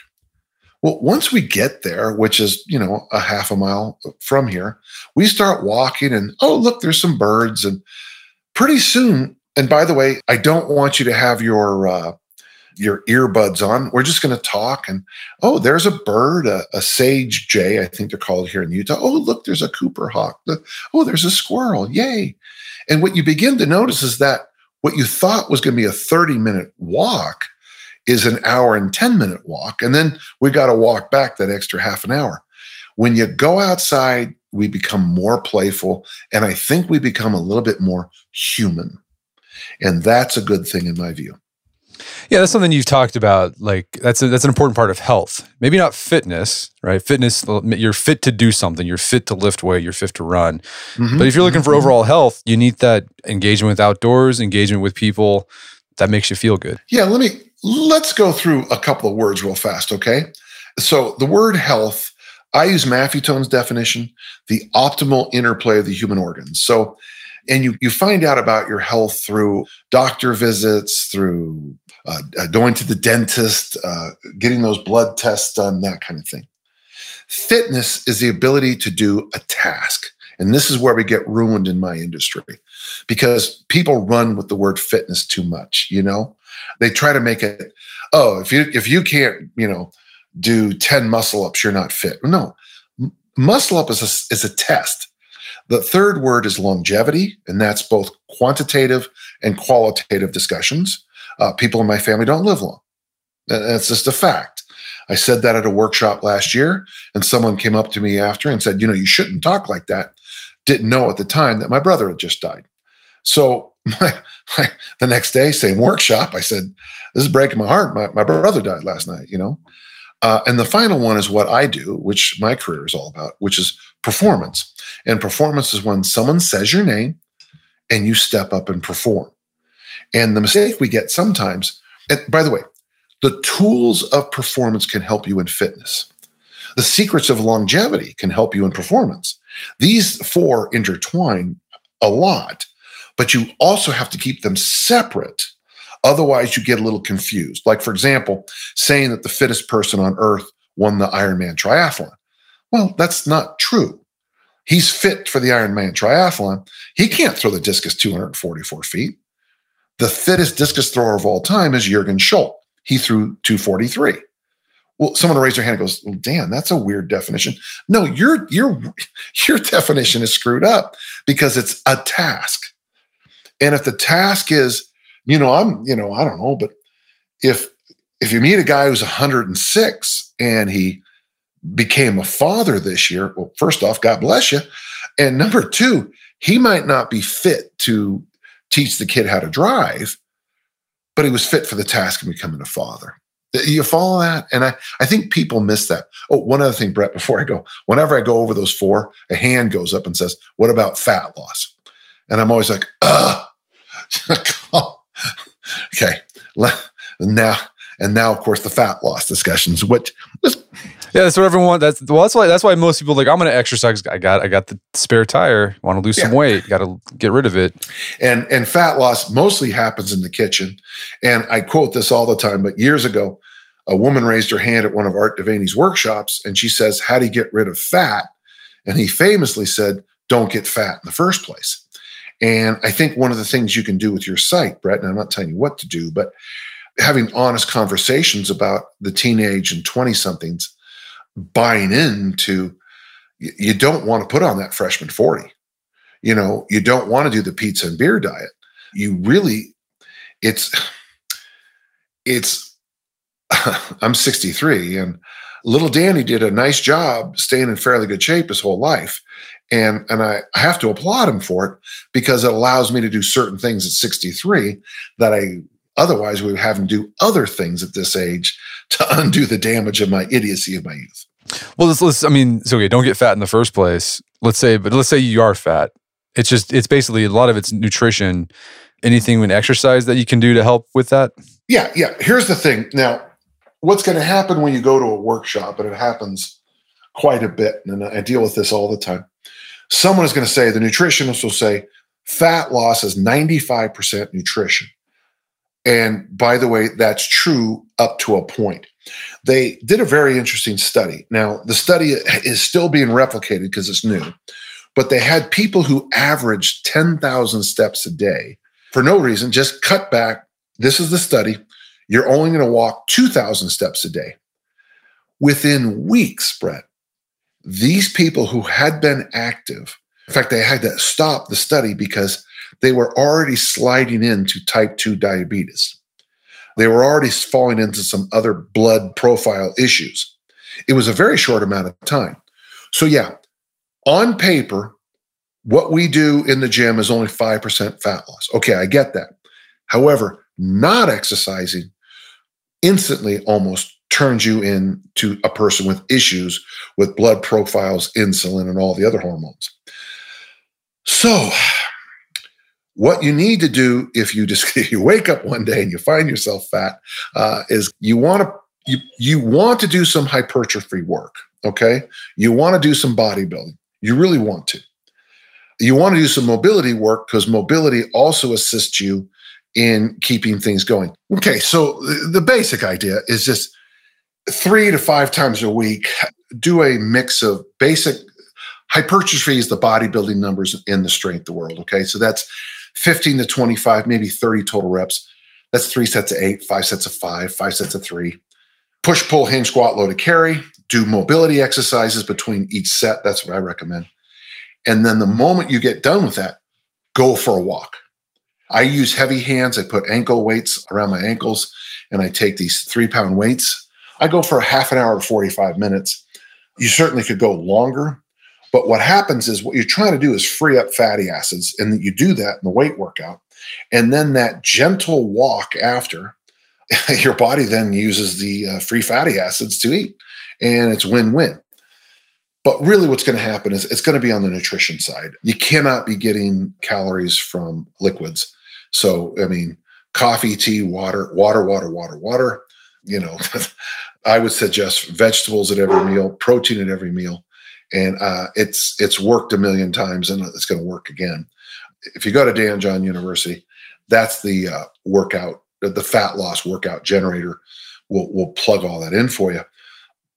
Well, once we get there, which is, you know, a half a mile from here, we start walking and, oh, look, there's some birds. And pretty soon, and by the way, I don't want you to have your, uh, your earbuds on. We're just going to talk. And oh, there's a bird, a, a, sage jay, I think they're called here in Utah. Oh, look, there's a Cooper hawk. Oh, there's a squirrel. Yay. And what you begin to notice is that what you thought was going to be a 30 minute walk is an hour and 10 minute walk. And then we got to walk back that extra half an hour. When you go outside, we become more playful. And I think we become a little bit more human. And that's a good thing in my view. Yeah, that's something you've talked about. Like that's a, that's an important part of health. Maybe not fitness, right? Fitness, you're fit to do something. You're fit to lift weight. You're fit to run. Mm-hmm. But if you're looking for mm-hmm. overall health, you need that engagement with outdoors, engagement with people that makes you feel good. Yeah, let me Let's go through a couple of words real fast, okay? So the word health, I use Maffetone's definition, the optimal interplay of the human organs. So, and you you find out about your health through doctor visits, through uh, uh, going to the dentist, uh, getting those blood tests done, that kind of thing. Fitness is the ability to do a task. And this is where we get ruined in my industry because people run with the word fitness too much, you know? They try to make it, oh, if you if you can't, you know, do 10 muscle ups, you're not fit. No. Muscle up is a, is a test. The third word is longevity, and that's both quantitative and qualitative discussions. Uh, people in my family don't live long. That's just a fact. I said that at a workshop last year, and someone came up to me after and said, You know, you shouldn't talk like that. Didn't know at the time that my brother had just died. So [laughs] the next day, same workshop, I said, "This is breaking my heart. My, my brother died last night." You know, uh, and the final one is what I do, which my career is all about, which is performance. And performance is when someone says your name and you step up and perform. And the mistake we get sometimes, and by the way, the tools of performance can help you in fitness. The secrets of longevity can help you in performance. These four intertwine a lot but you also have to keep them separate. Otherwise, you get a little confused. Like, for example, saying that the fittest person on earth won the Ironman triathlon. Well, that's not true. He's fit for the Ironman triathlon. He can't throw the discus 244 feet. The fittest discus thrower of all time is Jurgen Schult. He threw 243. Well, someone will raise their hand and goes, well, Dan, that's a weird definition. No, your your [laughs] your definition is screwed up because it's a task. And if the task is, you know, I'm, you know, I don't know, but if if you meet a guy who's 106 and he became a father this year, well, first off, God bless you. And number two, he might not be fit to teach the kid how to drive, but he was fit for the task of becoming a father. You follow that? And I, I think people miss that. Oh, one other thing, Brett, before I go, whenever I go over those four, a hand goes up and says, What about fat loss? And I'm always like, Ugh, [laughs] okay. Now, and now, of course, the fat loss discussions. What? Yeah, that's what everyone. That's well. That's why. That's why most people like. I'm going to exercise. I got. I got the spare tire. Want to lose yeah. some weight? Got to get rid of it. And and fat loss mostly happens in the kitchen. And I quote this all the time. But years ago, a woman raised her hand at one of Art De Vany's workshops, and she says, "How do you get rid of fat?" And he famously said, "Don't get fat in the first place." And I think one of the things you can do with your site, Brett, and I'm not telling you what to do, but having honest conversations about the teenage and 20 somethings buying into you don't want to put on that freshman 40 you know you don't want to do the pizza and beer diet. You really it's it's [laughs] i'm 63 and little danny did a nice job staying in fairly good shape his whole life. And and I, have to applaud him for it because it allows me to do certain things at 63 that i otherwise we would have him do other things at this age to [laughs] undo the damage of my idiocy of my youth well, let's, let's, I mean, so okay, don't get fat in the first place. Let's say, but let's say you are fat. It's just, it's basically a lot of it's nutrition. Anything with exercise that you can do to help with that? Yeah, yeah. Here's the thing. Now, what's going to happen when you go to a workshop, and it happens quite a bit, and I deal with this all the time. Someone is going to say, the nutritionist will say, fat loss is 95% nutrition. And by the way, that's true up to a point. They did a very interesting study. Now, the study is still being replicated because it's new, but they had people who averaged 10,000 steps a day for no reason, just cut back. This is the study. You're only going to walk 2,000 steps a day. Within weeks, Brett, these people who had been active, in fact, they had to stop the study because they were already sliding into type 2 diabetes. They were already falling into some other blood profile issues. It was a very short amount of time. So, yeah, on paper, what we do in the gym is only 5% fat loss. Okay, I get that. However, not exercising instantly almost turns you into a person with issues with blood profiles, insulin, and all the other hormones. So, what you need to do if you just if [laughs] you wake up one day and you find yourself fat uh, is you want to you, you want to do some hypertrophy work. Okay, you want to do some bodybuilding. You really want to. You want to do some mobility work because mobility also assists you in keeping things going. Okay, so the basic idea is just three to five times a week, do a mix of basic hypertrophy is the bodybuilding numbers in the strength the world. Okay, so that's 15 to 25, maybe 30 total reps. That's three sets of eight, five sets of five, five sets of three. Push, pull, hinge, squat, load, carry. Do mobility exercises between each set. That's what I recommend. And then the moment you get done with that, go for a walk. I use heavy hands. I put ankle weights around my ankles and I take these three pound weights. I go for a half an hour to 45 minutes. You certainly could go longer, but what happens is what you're trying to do is free up fatty acids, and you do that in the weight workout. And then that gentle walk after, [laughs] your body then uses the uh, free fatty acids to eat, and it's win win. But really, what's going to happen is it's going to be on the nutrition side. You cannot be getting calories from liquids. So, I mean, coffee, tea, water, water, water, water, water. You know, [laughs] I would suggest vegetables at every meal, protein at every meal and uh, it's it's worked a million times and it's going to work again. If you go to Dan John University, that's the uh, workout, the fat loss workout generator. Will will plug all that in for you.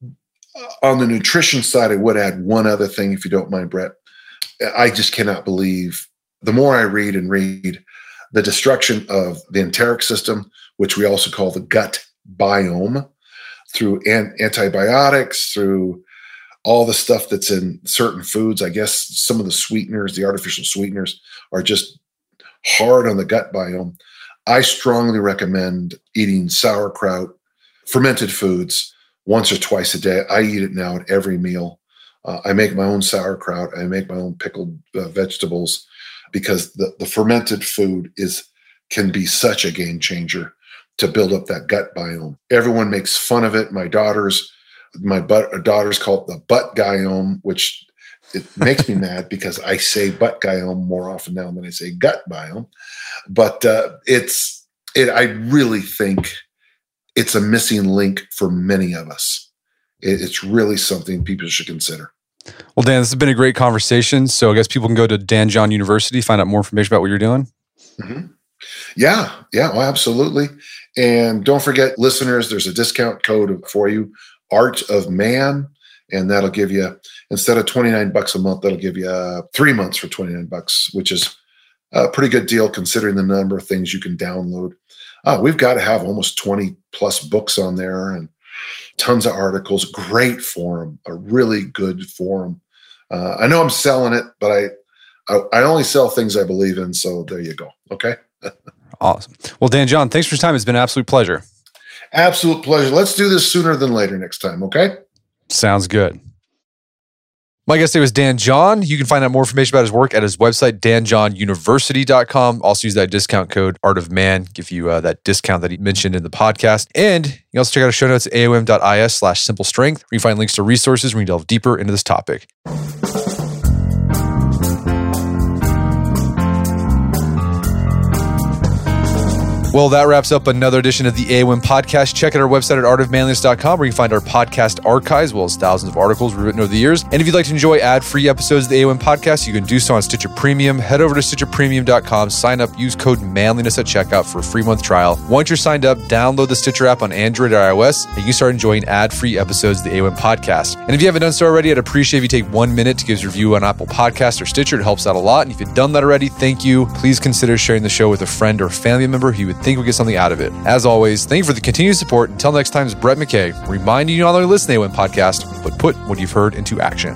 Uh, on the nutrition side, I would add one other thing, if you don't mind, Brett. I just cannot believe the more I read and read, the destruction of the enteric system, which we also call the gut biome, through an- antibiotics, through all the stuff that's in certain foods. I guess some of the sweeteners, the artificial sweeteners, are just hard on the gut biome. I strongly recommend eating sauerkraut, fermented foods once or twice a day. I eat it now at every meal. Uh, I make my own sauerkraut. I make my own pickled uh, vegetables because the, the fermented food is can be such a game changer to build up that gut biome. Everyone makes fun of it. My daughters my butt, daughters call it the butt guyome, which it makes me [laughs] mad because I say butt guyome more often now than I say gut biome. But uh, it's it. I really think it's a missing link for many of us. it, it's really something people should consider. Well, Dan, this has been a great conversation. So I guess people can go to Dan John University, find out more information about what you're doing. Mm-hmm. Yeah, yeah, well, absolutely. And don't forget, listeners, there's a discount code for you, Art of Man, and that'll give you instead of 29 bucks a month, that'll give you uh, three months for 29 bucks, which is a pretty good deal considering the number of things you can download. Uh, we've got to have almost 20 plus books on there and tons of articles. Great forum, a really good forum. Uh, I know I'm selling it, but I, I I only sell things I believe in. So there you go. Okay. [laughs] awesome. Well, Dan John, thanks for your time. It's been an absolute pleasure. Absolute pleasure. Let's do this sooner than later next time. Okay. Sounds good. My guest today was Dan John. You can find out more information about his work at his website, danjohnuniversity.com. Also use that discount code Art of Man, give you uh, that discount that he mentioned in the podcast. And you can also check out our show notes aom.is slash simple strength, where you find links to resources where you delve deeper into this topic. Well, that wraps up another edition of the AOM podcast. Check out our website at artofmanliness.com where you can find our podcast archives, as well as thousands of articles we've written over the years. And if you'd like to enjoy ad free episodes of the AOM podcast, you can do so on Stitcher Premium. Head over to StitcherPremium.com, sign up, use code manliness at checkout for a free month trial. Once you're signed up, download the Stitcher app on Android or iOS, and you can start enjoying ad free episodes of the AOM podcast. And if you haven't done so already, I'd appreciate if you take one minute to give us a review on Apple Podcasts or Stitcher. It helps out a lot. And if you've done that already, thank you. Please consider sharing the show with a friend or family member who you would think would get something out of it. As always, thank you for the continued support. Until next time, it's Brett McKay reminding you not only listen to the AOM podcast, but put what you've heard into action.